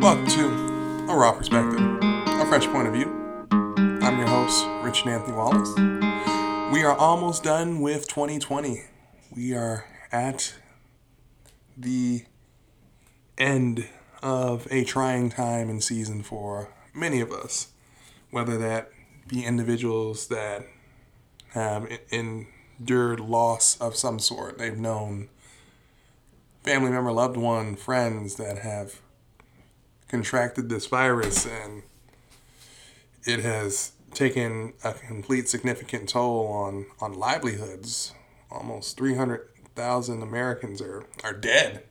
Welcome to A Raw Perspective, a fresh point of view. I'm your host, Richard Anthony Wallace. We are almost done with 2020. We are at the end of a trying time and season for many of us, whether that be individuals that have endured loss of some sort. They've known family member, loved one, friends that have contracted this virus and it has taken a complete significant toll on, on livelihoods. Almost 300,000 Americans are, are dead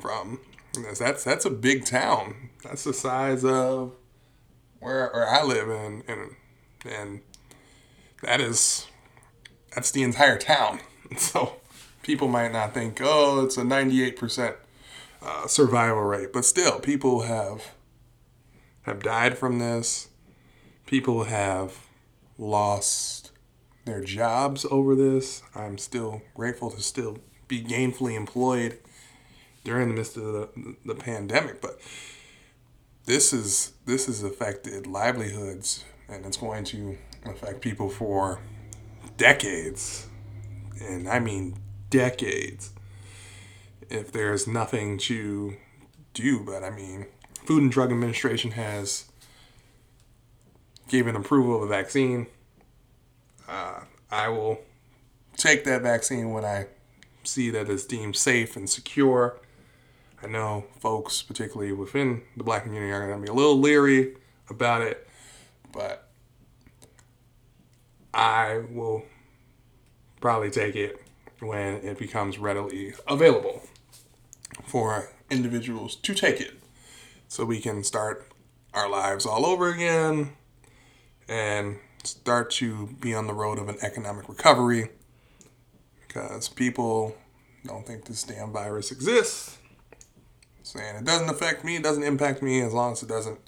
from this. That's, that's a big town. That's the size of where, where I live in, and, and that is, that's the entire town. So people might not think, oh, it's a 98% uh, survival rate, but still, people have have died from this. People have lost their jobs over this. I'm still grateful to still be gainfully employed during the midst of the, the pandemic, but this is this has affected livelihoods and it's going to affect people for decades. And I mean decades if there's nothing to do. But I mean, Food and Drug Administration has given approval of a vaccine. Uh, I will take that vaccine when I see that it's deemed safe and secure. I know folks, particularly within the black community, are going to be a little leery about it, but I will probably take it when it becomes readily available for individuals to take it so we can start our lives all over again and start to be on the road of an economic recovery because people don't think this damn virus exists. Saying it doesn't affect me, it doesn't impact me as long as it doesn't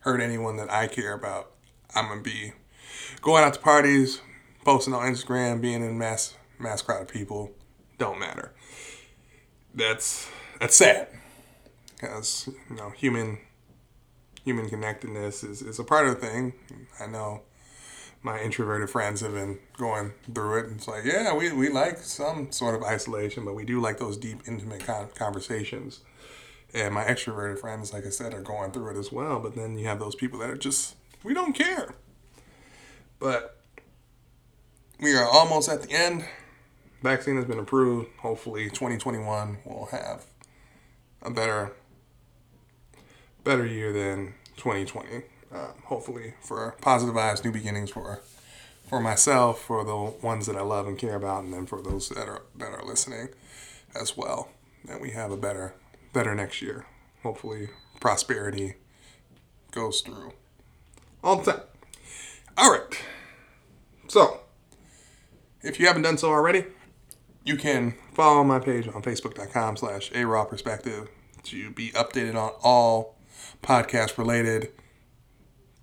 hurt anyone that I care about. I'm gonna be going out to parties, posting on Instagram, being in mass mass crowd of people. Don't matter that's that's sad because you know human human connectedness is, is a part of the thing. I know my introverted friends have been going through it. It's like, yeah, we, we like some sort of isolation, but we do like those deep, intimate con- conversations. And my extroverted friends, like I said, are going through it as well. But then you have those people that are just, we don't care. But we are almost at the end vaccine has been approved. Hopefully, 2021 will have a better better year than 2020. Uh, hopefully, for positive vibes, new beginnings for for myself, for the ones that I love and care about, and then for those that are that are listening as well. That we have a better better next year. Hopefully, prosperity goes through all the time. All right. So, if you haven't done so already, you can follow my page on facebook.com slash a raw perspective to be updated on all podcast related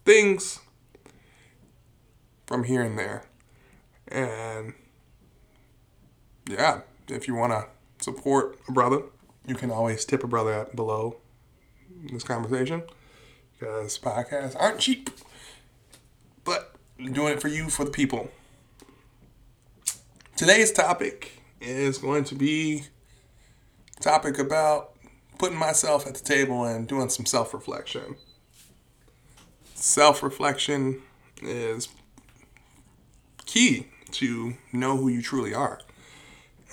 things from here and there. And yeah, if you want to support a brother, you can always tip a brother below this conversation because podcasts aren't cheap. But I'm doing it for you, for the people. Today's topic is going to be topic about putting myself at the table and doing some self-reflection. Self-reflection is key to know who you truly are.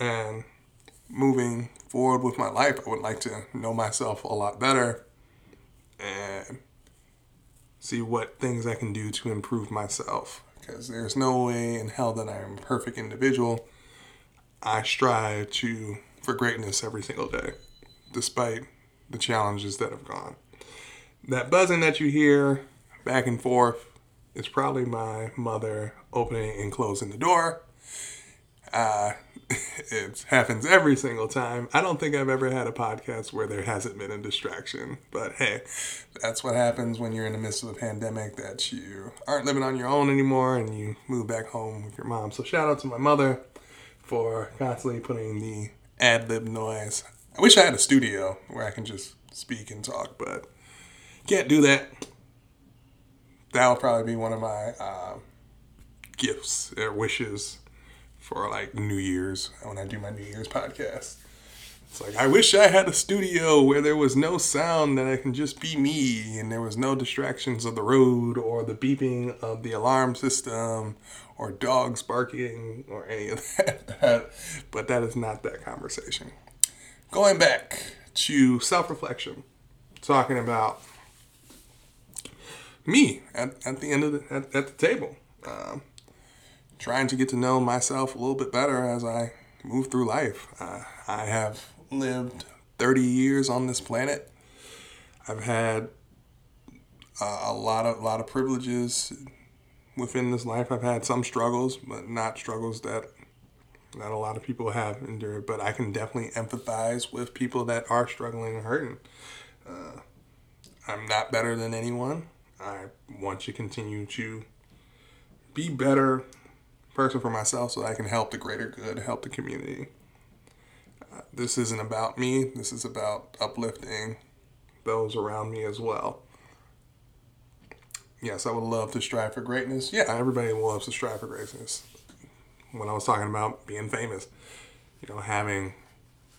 And moving forward with my life, I would like to know myself a lot better and see what things I can do to improve myself. Because there's no way in hell that I am a perfect individual I strive to for greatness every single day, despite the challenges that have gone. That buzzing that you hear back and forth is probably my mother opening and closing the door. Uh, it happens every single time. I don't think I've ever had a podcast where there hasn't been a distraction. But hey, that's what happens when you're in the midst of a pandemic that you aren't living on your own anymore and you move back home with your mom. So shout out to my mother for constantly putting the ad lib noise. I wish I had a studio where I can just speak and talk, but can't do that. That'll probably be one of my uh, gifts or wishes for like New Year's when I do my New Year's podcast. It's like I wish I had a studio where there was no sound that I can just be me and there was no distractions of the road or the beeping of the alarm system or dogs barking or any of that. but that is not that conversation. Going back to self-reflection, talking about me at, at the end of the at, at the table. Um, trying to get to know myself a little bit better as I move through life. Uh, I have lived 30 years on this planet. I've had uh, a lot of lot of privileges within this life. I've had some struggles, but not struggles that that a lot of people have endured. But I can definitely empathize with people that are struggling and hurting. Uh, I'm not better than anyone. I want to continue to be better person for myself so I can help the greater good, help the community. This isn't about me. This is about uplifting those around me as well. Yes, I would love to strive for greatness. Yeah, everybody loves to strive for greatness. When I was talking about being famous, you know, having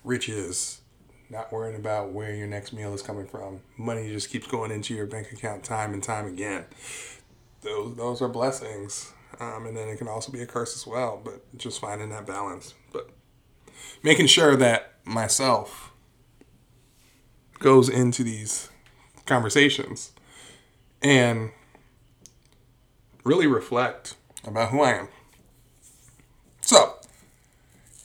riches, not worrying about where your next meal is coming from. Money just keeps going into your bank account time and time again. Those those are blessings. Um, and then it can also be a curse as well, but just finding that balance. But making sure that myself goes into these conversations and really reflect about who I am. So,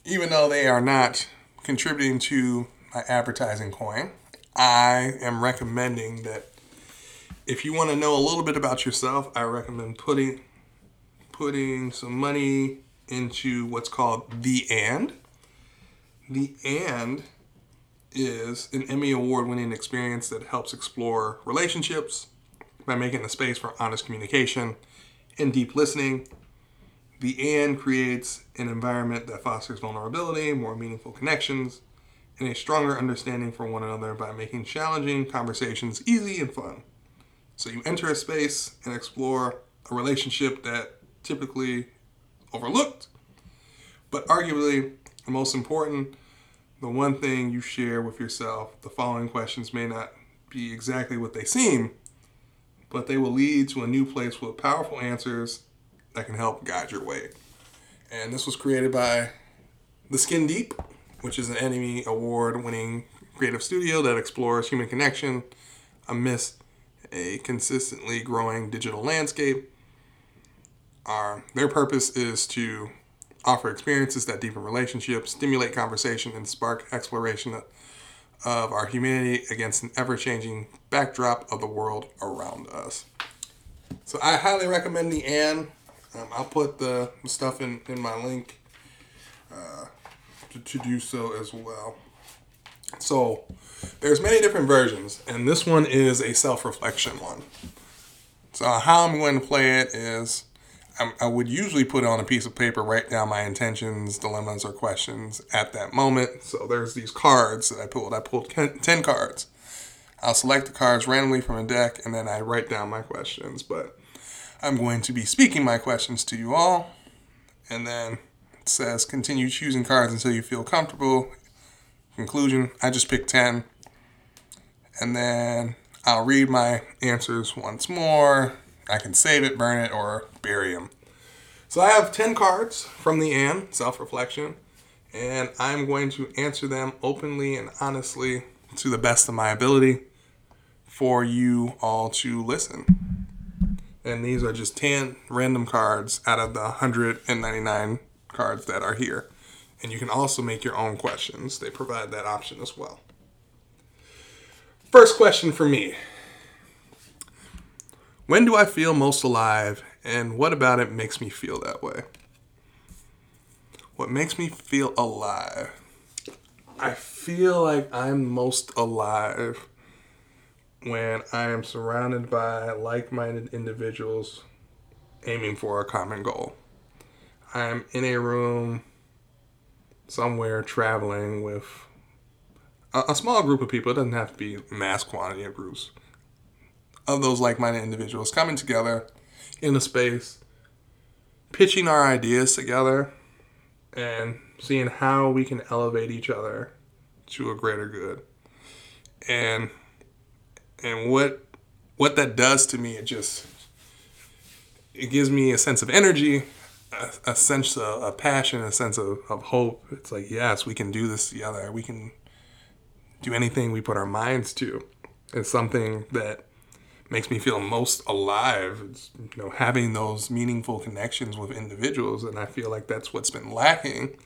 even though they are not contributing to my advertising coin, I am recommending that if you want to know a little bit about yourself, I recommend putting putting some money into what's called The And. The And is an Emmy Award winning experience that helps explore relationships by making a space for honest communication and deep listening. The And creates an environment that fosters vulnerability, more meaningful connections, and a stronger understanding for one another by making challenging conversations easy and fun. So you enter a space and explore a relationship that typically overlooked, but arguably the most important, the one thing you share with yourself. The following questions may not be exactly what they seem, but they will lead to a new place with powerful answers that can help guide your way. And this was created by The Skin Deep, which is an Emmy Award winning creative studio that explores human connection amidst a consistently growing digital landscape are their purpose is to offer experiences that deepen relationships, stimulate conversation, and spark exploration of our humanity against an ever changing backdrop of the world around us. So I highly recommend the And. Um, I'll put the stuff in, in my link uh, to, to do so as well. So there's many different versions, and this one is a self-reflection one. So how I'm going to play it is I, would usually put on a piece of paper, write down my intentions, dilemmas, or questions at that moment. So there's these cards that I pulled. I pulled 10 cards. I'll select the cards randomly from a deck and then I write down my questions. But I'm going to be speaking my questions to you all. And then it says continue choosing cards until you feel comfortable. Conclusion I just picked 10. And then I'll read my answers once more I can save it, burn it, or bury them. So I have 10 cards from the And, self reflection, and I'm going to answer them openly and honestly to the best of my ability for you all to listen. And these are just 10 random cards out of the 199 cards that are here. And you can also make your own questions, they provide that option as well. First question for me when do I feel most alive, and what about it makes me feel that way? What makes me feel alive? I feel like I'm most alive when I am surrounded by like minded individuals aiming for a common goal. I'm in a room somewhere traveling with a, a small group of people, it doesn't have to be a mass quantity of groups, of those like minded individuals coming together in a space, pitching our ideas together, and seeing how we can elevate each other to a greater good. And and what what that does to me, it just it gives me a sense of energy, a, a sense of a passion, a sense of, of hope. It's like, yes, we can do this together. We can do anything we put our minds to. It's something that makes me feel most alive. It's, you know, having those meaningful connections with individuals, and I feel like that's what's been lacking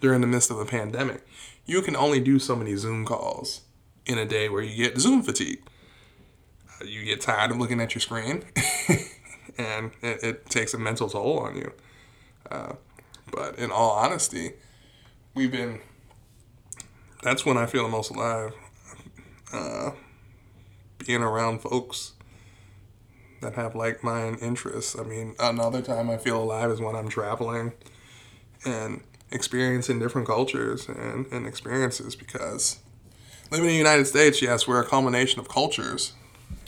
during the midst of a pandemic. You can only do so many Zoom calls in a day where you get Zoom fatigue. Uh, you get tired of looking at your screen, and it, it, takes a mental toll on you. Uh, but in all honesty, we've been. That's when I feel the most alive. Uh, being around folks that have like mind interests. I mean, another time I feel alive is when I'm traveling and experiencing different cultures and, and experiences because living in the United States, yes, we're a culmination of cultures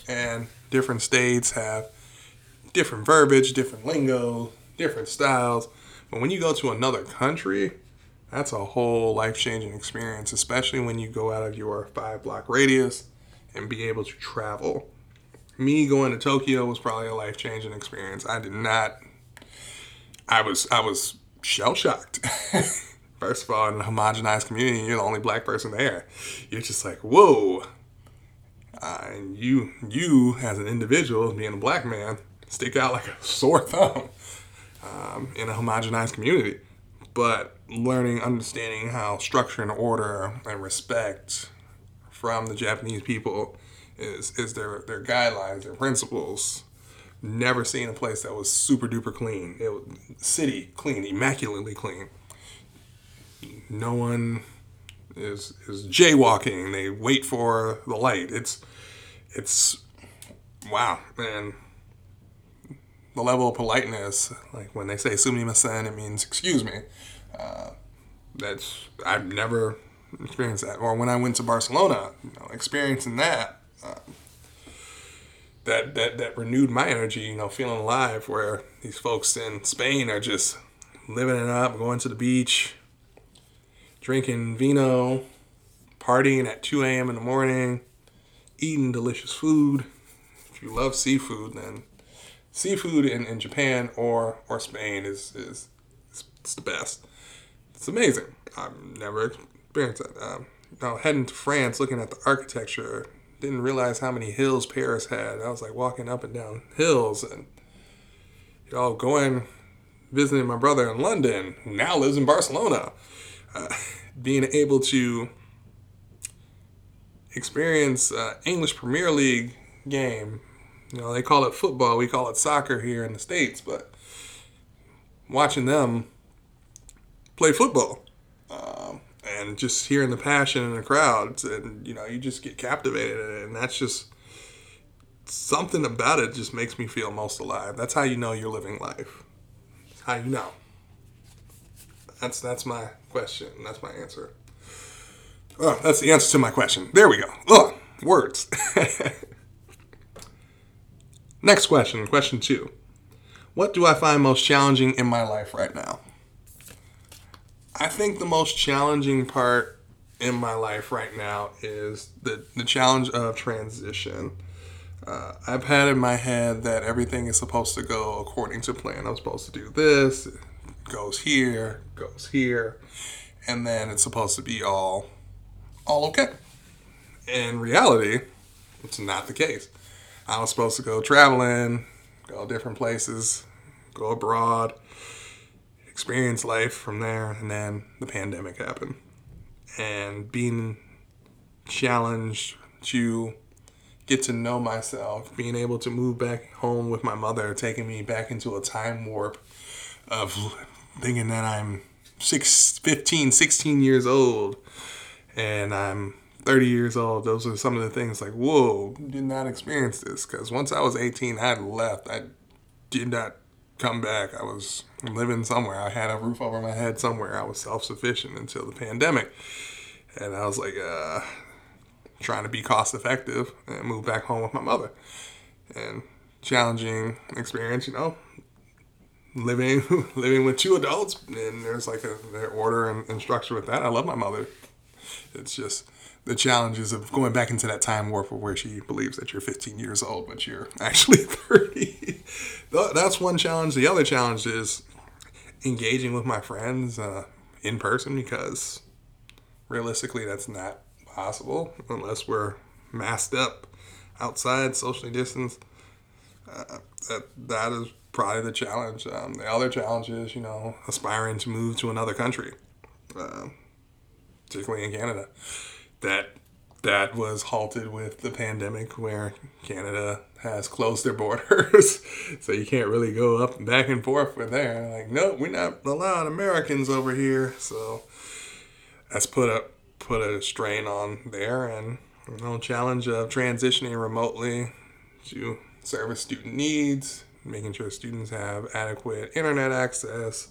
and different states have different verbiage, different lingo, different styles. But when you go to another country, that's a whole life changing experience, especially when you go out of your five block radius and be able to travel. Me going to Tokyo was probably a life changing experience. I did not. I was I was shell shocked. First of all, in a homogenized community, you're the only black person there. You're just like, whoa. Uh, and you, you as an individual, being a black man, stick out like a sore thumb um, in a homogenized community. But learning, understanding how structure and order and respect from the Japanese people is is their their guidelines, their principles, never seen a place that was super duper clean. It was city clean, immaculately clean. No one is is jaywalking. They wait for the light. It's it's wow, man. The level of politeness, like when they say "sumimasen," it means "excuse me." Uh, that's I've never experienced that. Or when I went to Barcelona, you know, experiencing that. Uh, that that that renewed my energy, you know, feeling alive. Where these folks in Spain are just living it up, going to the beach, drinking vino, partying at 2 a.m. in the morning, eating delicious food. If you love seafood, then seafood in, in Japan or or Spain is is it's the best. It's amazing. I've never experienced that. Um, now heading to France, looking at the architecture, didn't realize how many hills Paris had. I was like walking up and down hills and you know going visiting my brother in London, who now lives in Barcelona. Uh, being able to experience uh, English Premier League game. You know, they call it football. We call it soccer here in the states, but watching them play football and just hearing the passion in the crowds and you know you just get captivated and that's just something about it just makes me feel most alive. That's how you know you're living life. How you know. That's that's my question. That's my answer. Oh that's the answer to my question. There we go. Oh words. Next question question two. What do i find most challenging in my life right now I think the most challenging part in my life right now is the, the challenge of transition. Uh, I've had in my head that everything is supposed to go according to plan. I'm supposed to do this, goes here, goes here, and then it's supposed to be all all okay. In reality, it's not the case. I was supposed to go traveling, go different places, go abroad, experience life from there, and then the pandemic happened. And being challenged to get to know myself, being able to move back home with my mother, taking me back into a time warp of thinking that I'm six, 15, 16 years old and I'm 30 years old. Those are some of the things like, whoa, did not experience this. Because once I was 18, I left. I did not come back. I was living somewhere. I had a roof over my head somewhere. I was self sufficient until the pandemic. and I was like, uh, trying to be cost effective and move back home with my mother. And challenging experience, you know, living living with two adults, and there's like a their order and, and structure with that. I love my mother. It's just the challenges of going back into that time warp where she believes that you're 15 years old, but you're actually 30. That's one challenge. The other challenge is engaging with my friends uh, in person because realistically, that's not possible unless we're masked up outside, socially distanced. Uh, that that is probably the challenge. Um, the other challenge is, you know, aspiring to move to another country, uh, particularly in Canada. That that was halted with the pandemic, where Canada has closed their borders, so you can't really go up and back and forth with there. Like, no, we're not allowing Americans over here. So that's put a put a strain on there, and you know, challenge of transitioning remotely to service student needs, making sure students have adequate internet access.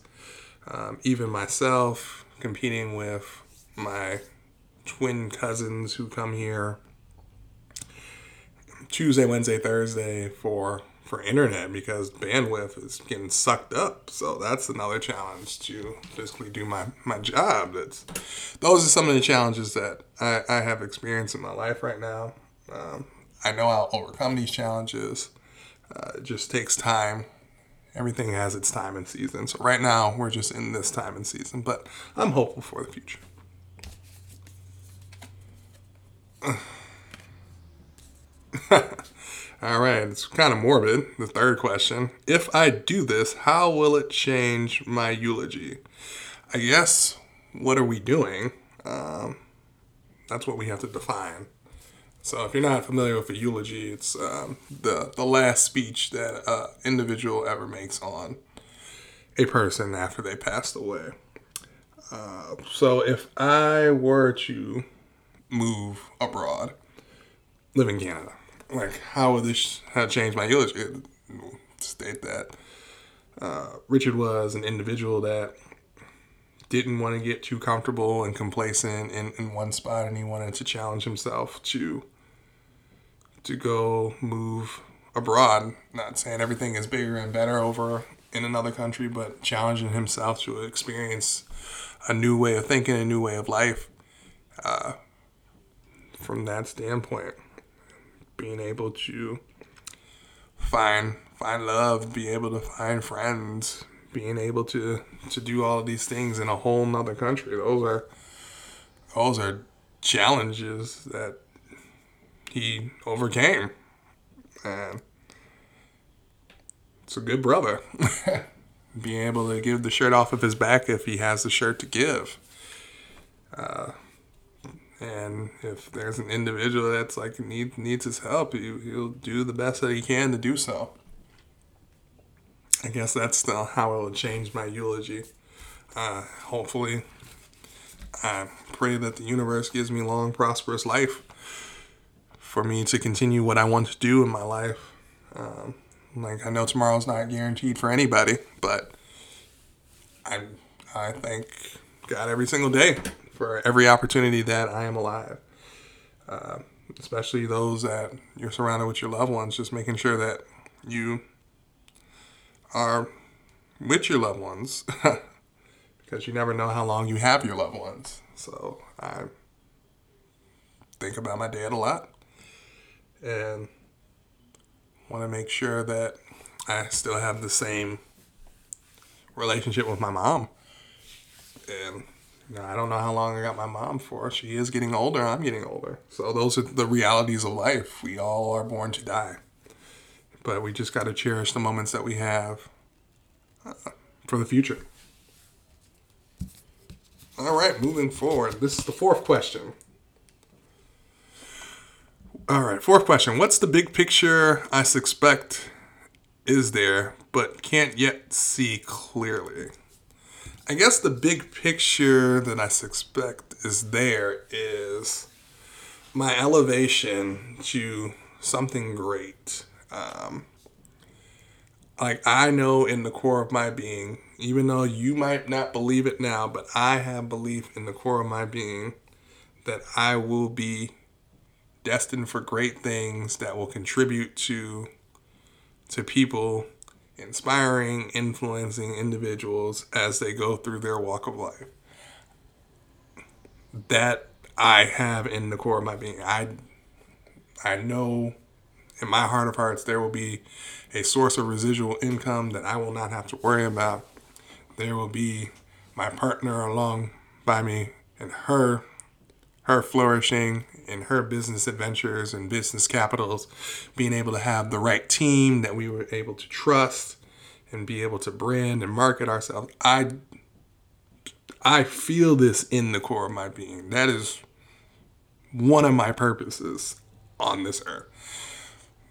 Um, even myself competing with my twin cousins who come here Tuesday, Wednesday, Thursday for for internet because bandwidth is getting sucked up. So that's another challenge to physically do my, my job. That's those are some of the challenges that I, I have experienced in my life right now. Um, I know I'll overcome these challenges. Uh, it just takes time. Everything has its time and season. So right now we're just in this time and season, but I'm hopeful for the future. All right, it's kind of morbid. The third question If I do this, how will it change my eulogy? I guess, what are we doing? Um, that's what we have to define. So, if you're not familiar with a eulogy, it's um, the, the last speech that an individual ever makes on a person after they passed away. Uh, so, if I were to move abroad, live in Canada, like how would this have changed my eulogy? State that uh, Richard was an individual that didn't want to get too comfortable and complacent in, in one spot, and he wanted to challenge himself to to go move abroad. Not saying everything is bigger and better over in another country, but challenging himself to experience a new way of thinking, a new way of life. Uh, from that standpoint being able to find find love, be able to find friends, being able to to do all of these things in a whole nother country. Those are those are challenges that he overcame. And it's a good brother. being able to give the shirt off of his back if he has the shirt to give. Uh, and if there's an individual that's like need, needs his help, he, he'll do the best that he can to do so. I guess that's how it will change my eulogy. Uh, hopefully, I pray that the universe gives me long, prosperous life for me to continue what I want to do in my life. Um, like I know tomorrow's not guaranteed for anybody, but I I thank God every single day for every opportunity that I am alive. Uh, especially those that you're surrounded with your loved ones, just making sure that you are with your loved ones because you never know how long you have your loved ones. So I think about my dad a lot and want to make sure that I still have the same relationship with my mom. And I don't know how long I got my mom for. She is getting older. I'm getting older. So those are the realities of life. We all are born to die. But we just got to cherish the moments that we have uh, for the future. All right, moving forward. This is the fourth question. All right, fourth question. What's the big picture I suspect is there, but can't yet see clearly? I guess the big picture that I suspect is there is my elevation to something great. Um, like I know in the core of my being, even though you might not believe it now, but I have belief in the core of my being that I will be destined for great things that will contribute to to people inspiring influencing individuals as they go through their walk of life. That I have in the core of my being. I I know in my heart of hearts there will be a source of residual income that I will not have to worry about. There will be my partner along by me and her her flourishing in her business adventures and business capitals, being able to have the right team that we were able to trust and be able to brand and market ourselves. I I feel this in the core of my being. That is one of my purposes on this earth.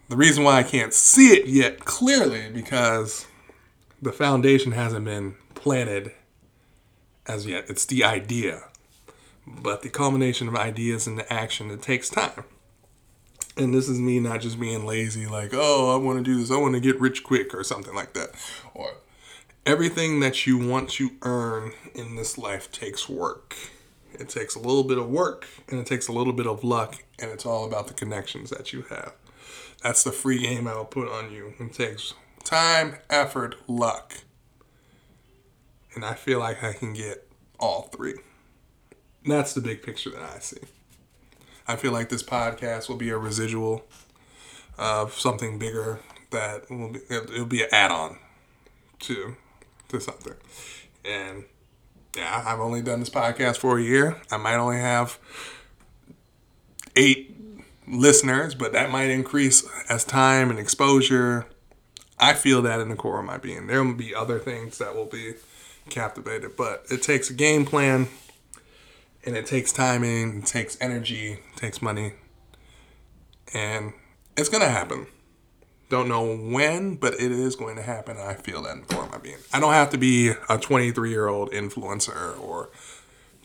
The reason why I can't see it yet clearly because the foundation hasn't been planted as yet. It's the idea. But the culmination of ideas into action, it takes time. And this is me not just being lazy, like, oh, I want to do this, I want to get rich quick or something like that. Or everything that you want to earn in this life takes work. It takes a little bit of work and it takes a little bit of luck, and it's all about the connections that you have. That's the free game I will put on you. It takes time, effort, luck. And I feel like I can get all three. That's the big picture that I see. I feel like this podcast will be a residual of something bigger that will be it'll be an add-on to to something. And yeah, I've only done this podcast for a year. I might only have eight listeners, but that might increase as time and exposure. I feel that in the core of my being. There will be other things that will be captivated, but it takes a game plan and it takes timing, it takes energy, it takes money, and it's gonna happen. Don't know when, but it is going to happen. I feel that in the core my being. I don't have to be a 23 year old influencer or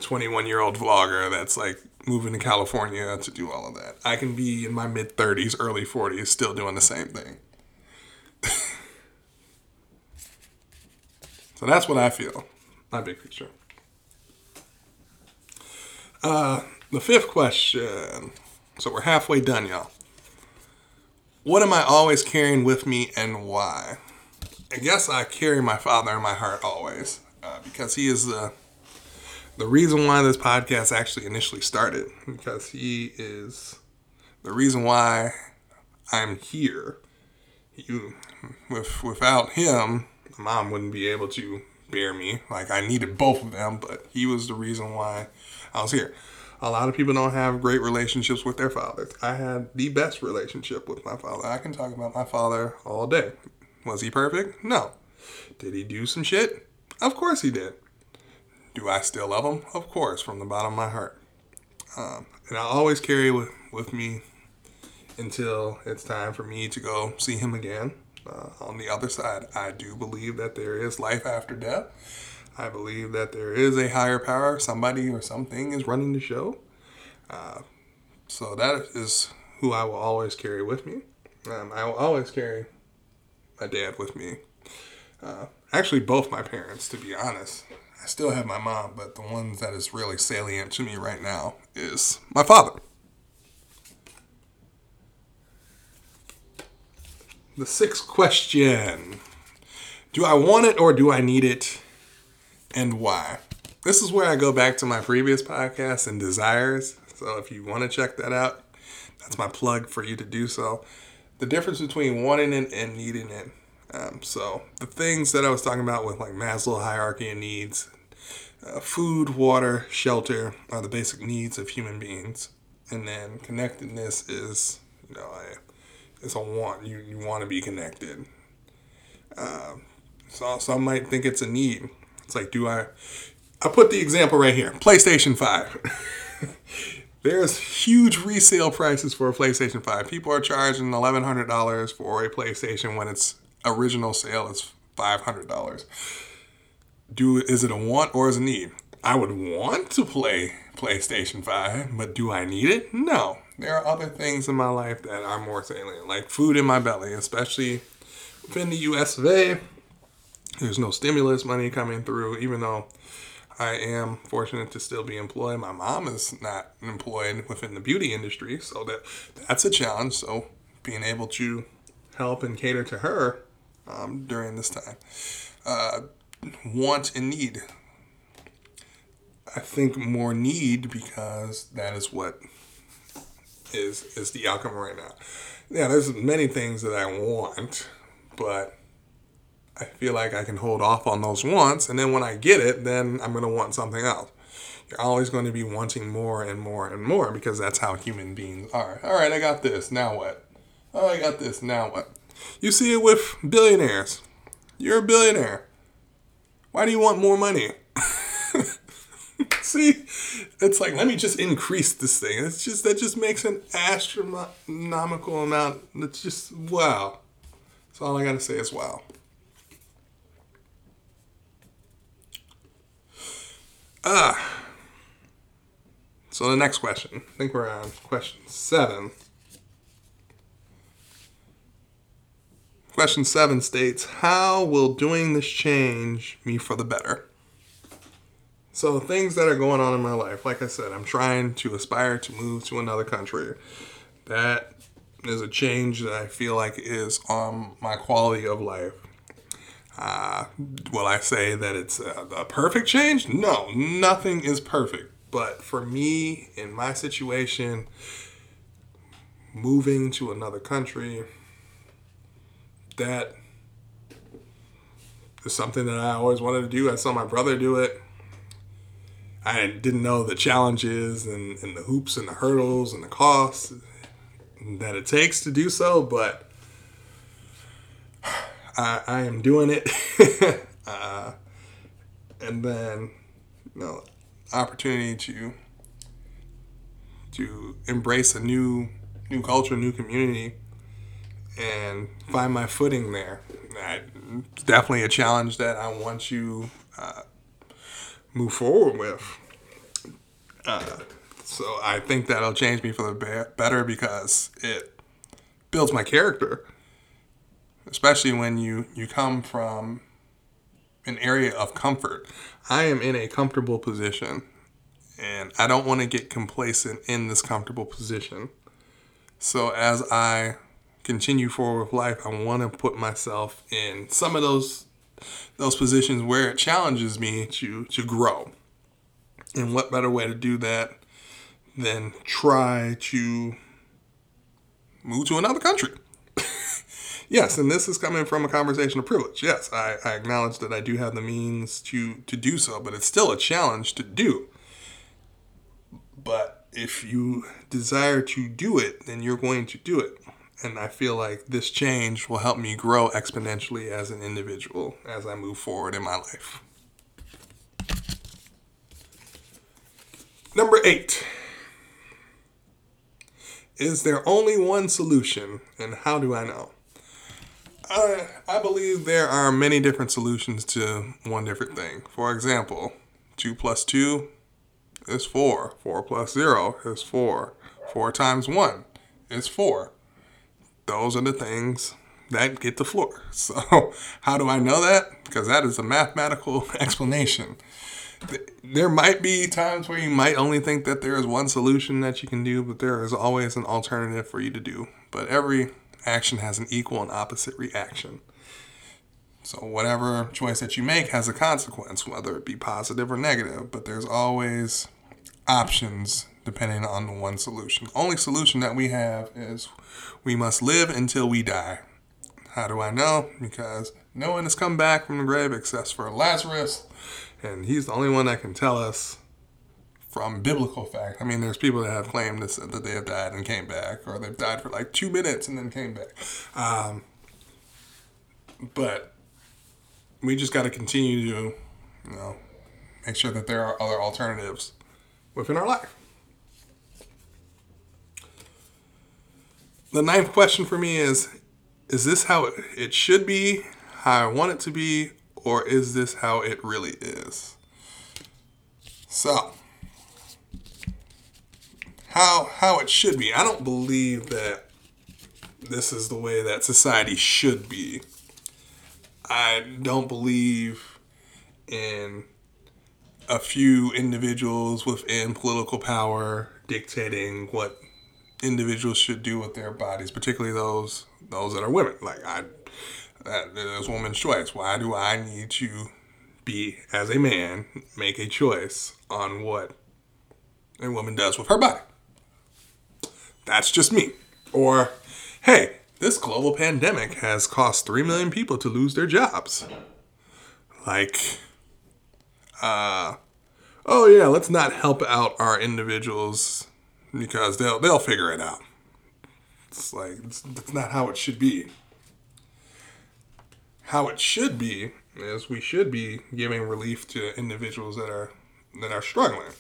21 year old vlogger that's like moving to California to do all of that. I can be in my mid 30s, early 40s, still doing the same thing. so that's what I feel. My big picture. Uh, the fifth question. So we're halfway done, y'all. What am I always carrying with me and why? I guess I carry my father in my heart always uh, because he is the the reason why this podcast actually initially started because he is the reason why I'm here. You, with without him, mom wouldn't be able to bear me. Like I needed both of them, but he was the reason why I was here. A lot of people don't have great relationships with their fathers. I had the best relationship with my father. I can talk about my father all day. Was he perfect? No. Did he do some shit? Of course he did. Do I still love him? Of course, from the bottom of my heart. Um, and I always carry with, with me until it's time for me to go see him again. Uh, on the other side, I do believe that there is life after death. I believe that there is a higher power, somebody or something is running the show. Uh, so that is who I will always carry with me. Um, I will always carry my dad with me. Uh, actually, both my parents, to be honest. I still have my mom, but the one that is really salient to me right now is my father. The sixth question Do I want it or do I need it? And why. This is where I go back to my previous podcast and desires. So if you want to check that out, that's my plug for you to do so. The difference between wanting it and needing it. Um, so the things that I was talking about with like Maslow hierarchy of needs, uh, food, water, shelter are the basic needs of human beings, and then connectedness is you know it's a want. You you want to be connected. Uh, so some might think it's a need. It's like, do I? I put the example right here PlayStation 5. There's huge resale prices for a PlayStation 5. People are charging $1,100 for a PlayStation when its original sale is $500. Do is it a want or is it a need? I would want to play PlayStation 5, but do I need it? No. There are other things in my life that are more salient, like food in my belly, especially within the US of A. There's no stimulus money coming through, even though I am fortunate to still be employed. My mom is not employed within the beauty industry, so that that's a challenge. So being able to help and cater to her um, during this time, uh, want and need. I think more need because that is what is is the outcome right now. Yeah, there's many things that I want, but I feel like I can hold off on those wants, and then when I get it, then I'm going to want something else. You're always going to be wanting more and more and more because that's how human beings are. All right, I got this. Now what? Oh, I got this. Now what? You see it with billionaires. You're a billionaire. Why do you want more money? see, it's like let me just increase this thing. It's just that just makes an astronomical amount. It's just wow. That's all I gotta say is wow. Ah. So the next question. I think we're on question seven. Question seven states How will doing this change me for the better? So, things that are going on in my life, like I said, I'm trying to aspire to move to another country. That is a change that I feel like is on my quality of life. Uh, will I say that it's a, a perfect change? No, nothing is perfect. But for me, in my situation, moving to another country, that is something that I always wanted to do. I saw my brother do it. I didn't know the challenges and, and the hoops and the hurdles and the costs that it takes to do so, but I, I am doing it. uh, and then, you know, opportunity to to embrace a new new culture, new community, and find my footing there. I, it's definitely a challenge that I want to uh, move forward with. Uh, so I think that'll change me for the better because it builds my character especially when you you come from an area of comfort. I am in a comfortable position and I don't want to get complacent in this comfortable position. So as I continue forward with life, I want to put myself in some of those those positions where it challenges me to to grow. And what better way to do that than try to move to another country? Yes, and this is coming from a conversation of privilege. Yes, I, I acknowledge that I do have the means to to do so, but it's still a challenge to do. But if you desire to do it, then you're going to do it. And I feel like this change will help me grow exponentially as an individual as I move forward in my life. Number eight. Is there only one solution, and how do I know? I, I believe there are many different solutions to one different thing. For example, 2 plus 2 is 4. 4 plus 0 is 4. 4 times 1 is 4. Those are the things that get the floor. So, how do I know that? Because that is a mathematical explanation. There might be times where you might only think that there is one solution that you can do, but there is always an alternative for you to do. But every action has an equal and opposite reaction. So, whatever choice that you make has a consequence, whether it be positive or negative, but there's always options depending on the one solution. The only solution that we have is we must live until we die. How do I know? Because no one has come back from the grave except for Lazarus, and he's the only one that can tell us from biblical fact. I mean, there's people that have claimed this, that they have died and came back, or they've died for like two minutes and then came back. Um, but we just got to continue to, you know, make sure that there are other alternatives within our life. The ninth question for me is Is this how it should be, how I want it to be, or is this how it really is? So, how how it should be. I don't believe that this is the way that society should be. I don't believe in a few individuals within political power dictating what individuals should do with their bodies, particularly those those that are women. Like I, that is woman's choice. Why do I need to be as a man make a choice on what a woman does with her body? That's just me. Or, hey, this global pandemic has cost 3 million people to lose their jobs. Like, uh, oh yeah, let's not help out our individuals because they'll they'll figure it out. It's like it's, it's not how it should be. How it should be is we should be giving relief to individuals that are that are struggling.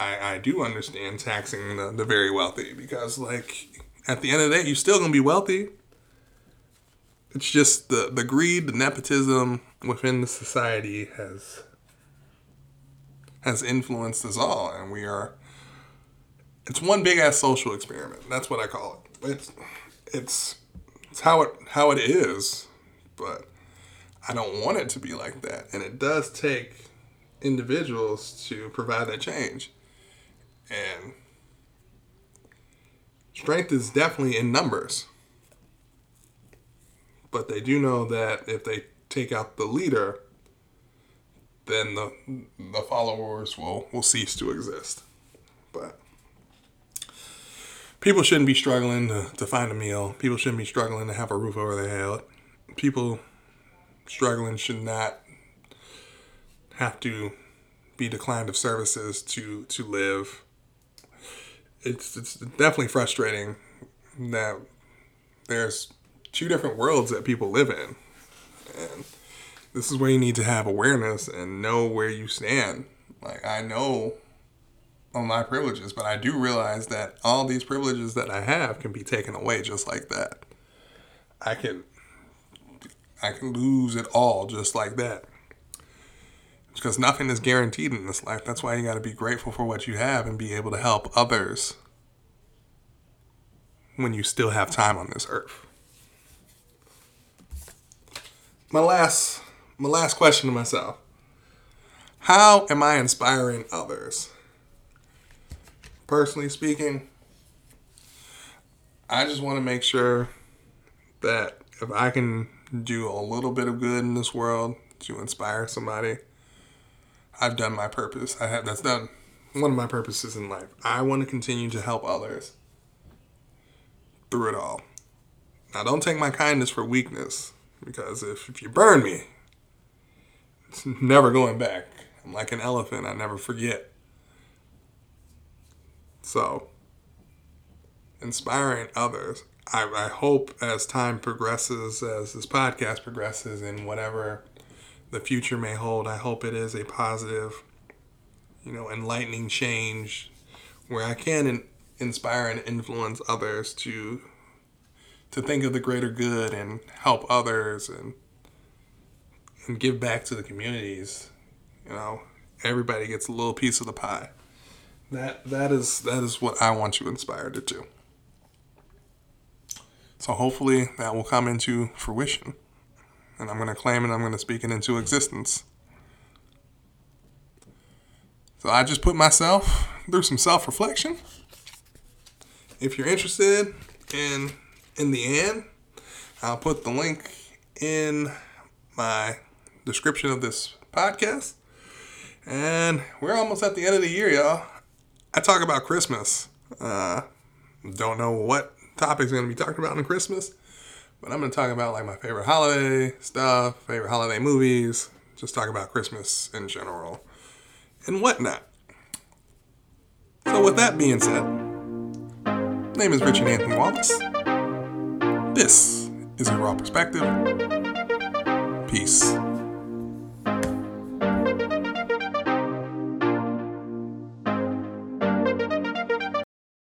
I, I do understand taxing the, the very wealthy because like at the end of the day you're still gonna be wealthy. It's just the, the greed, the nepotism within the society has has influenced us all and we are it's one big ass social experiment. That's what I call it. It's it's it's how it how it is, but I don't want it to be like that. And it does take individuals to provide that change. And strength is definitely in numbers. But they do know that if they take out the leader, then the the followers will will cease to exist. But people shouldn't be struggling to, to find a meal. People shouldn't be struggling to have a roof over their head. People struggling should not have to be declined of services to to live. It's it's definitely frustrating that there's two different worlds that people live in. And this is where you need to have awareness and know where you stand. Like I know on my privileges, but I do realize that all these privileges that I have can be taken away just like that. I can I can lose it all just like that. Because nothing is guaranteed in this life. That's why you got to be grateful for what you have and be able to help others when you still have time on this earth. My last my last question to myself. How am I inspiring others? personally speaking, I just want to make sure that if I can do a little bit of good in this world to inspire somebody, I've done my purpose. I have that's done one of my purposes in life. I want to continue to help others through it all. Now don't take my kindness for weakness because if, if you burn me, it's never going back. I'm like an elephant, I never forget. So, inspiring others. I, I hope as time progresses, as this podcast progresses, and whatever the future may hold, I hope it is a positive, you know, enlightening change where I can in, inspire and influence others to to think of the greater good and help others and and give back to the communities. You know, everybody gets a little piece of the pie. That that is that is what I want you inspired to do. So hopefully that will come into fruition. And I'm going to claim it, I'm going to speak it into existence. So I just put myself through some self-reflection. If you're interested in in The And, I'll put the link in my description of this podcast. And we're almost at the end of the year, y'all. I talk about Christmas. Uh, don't know what topic's going to be talked about in Christmas, but I'm going to talk about like my favorite holiday stuff, favorite holiday movies, just talk about Christmas in general and whatnot. So, with that being said, name is Richard Anthony Wallace. This is a raw perspective. Peace.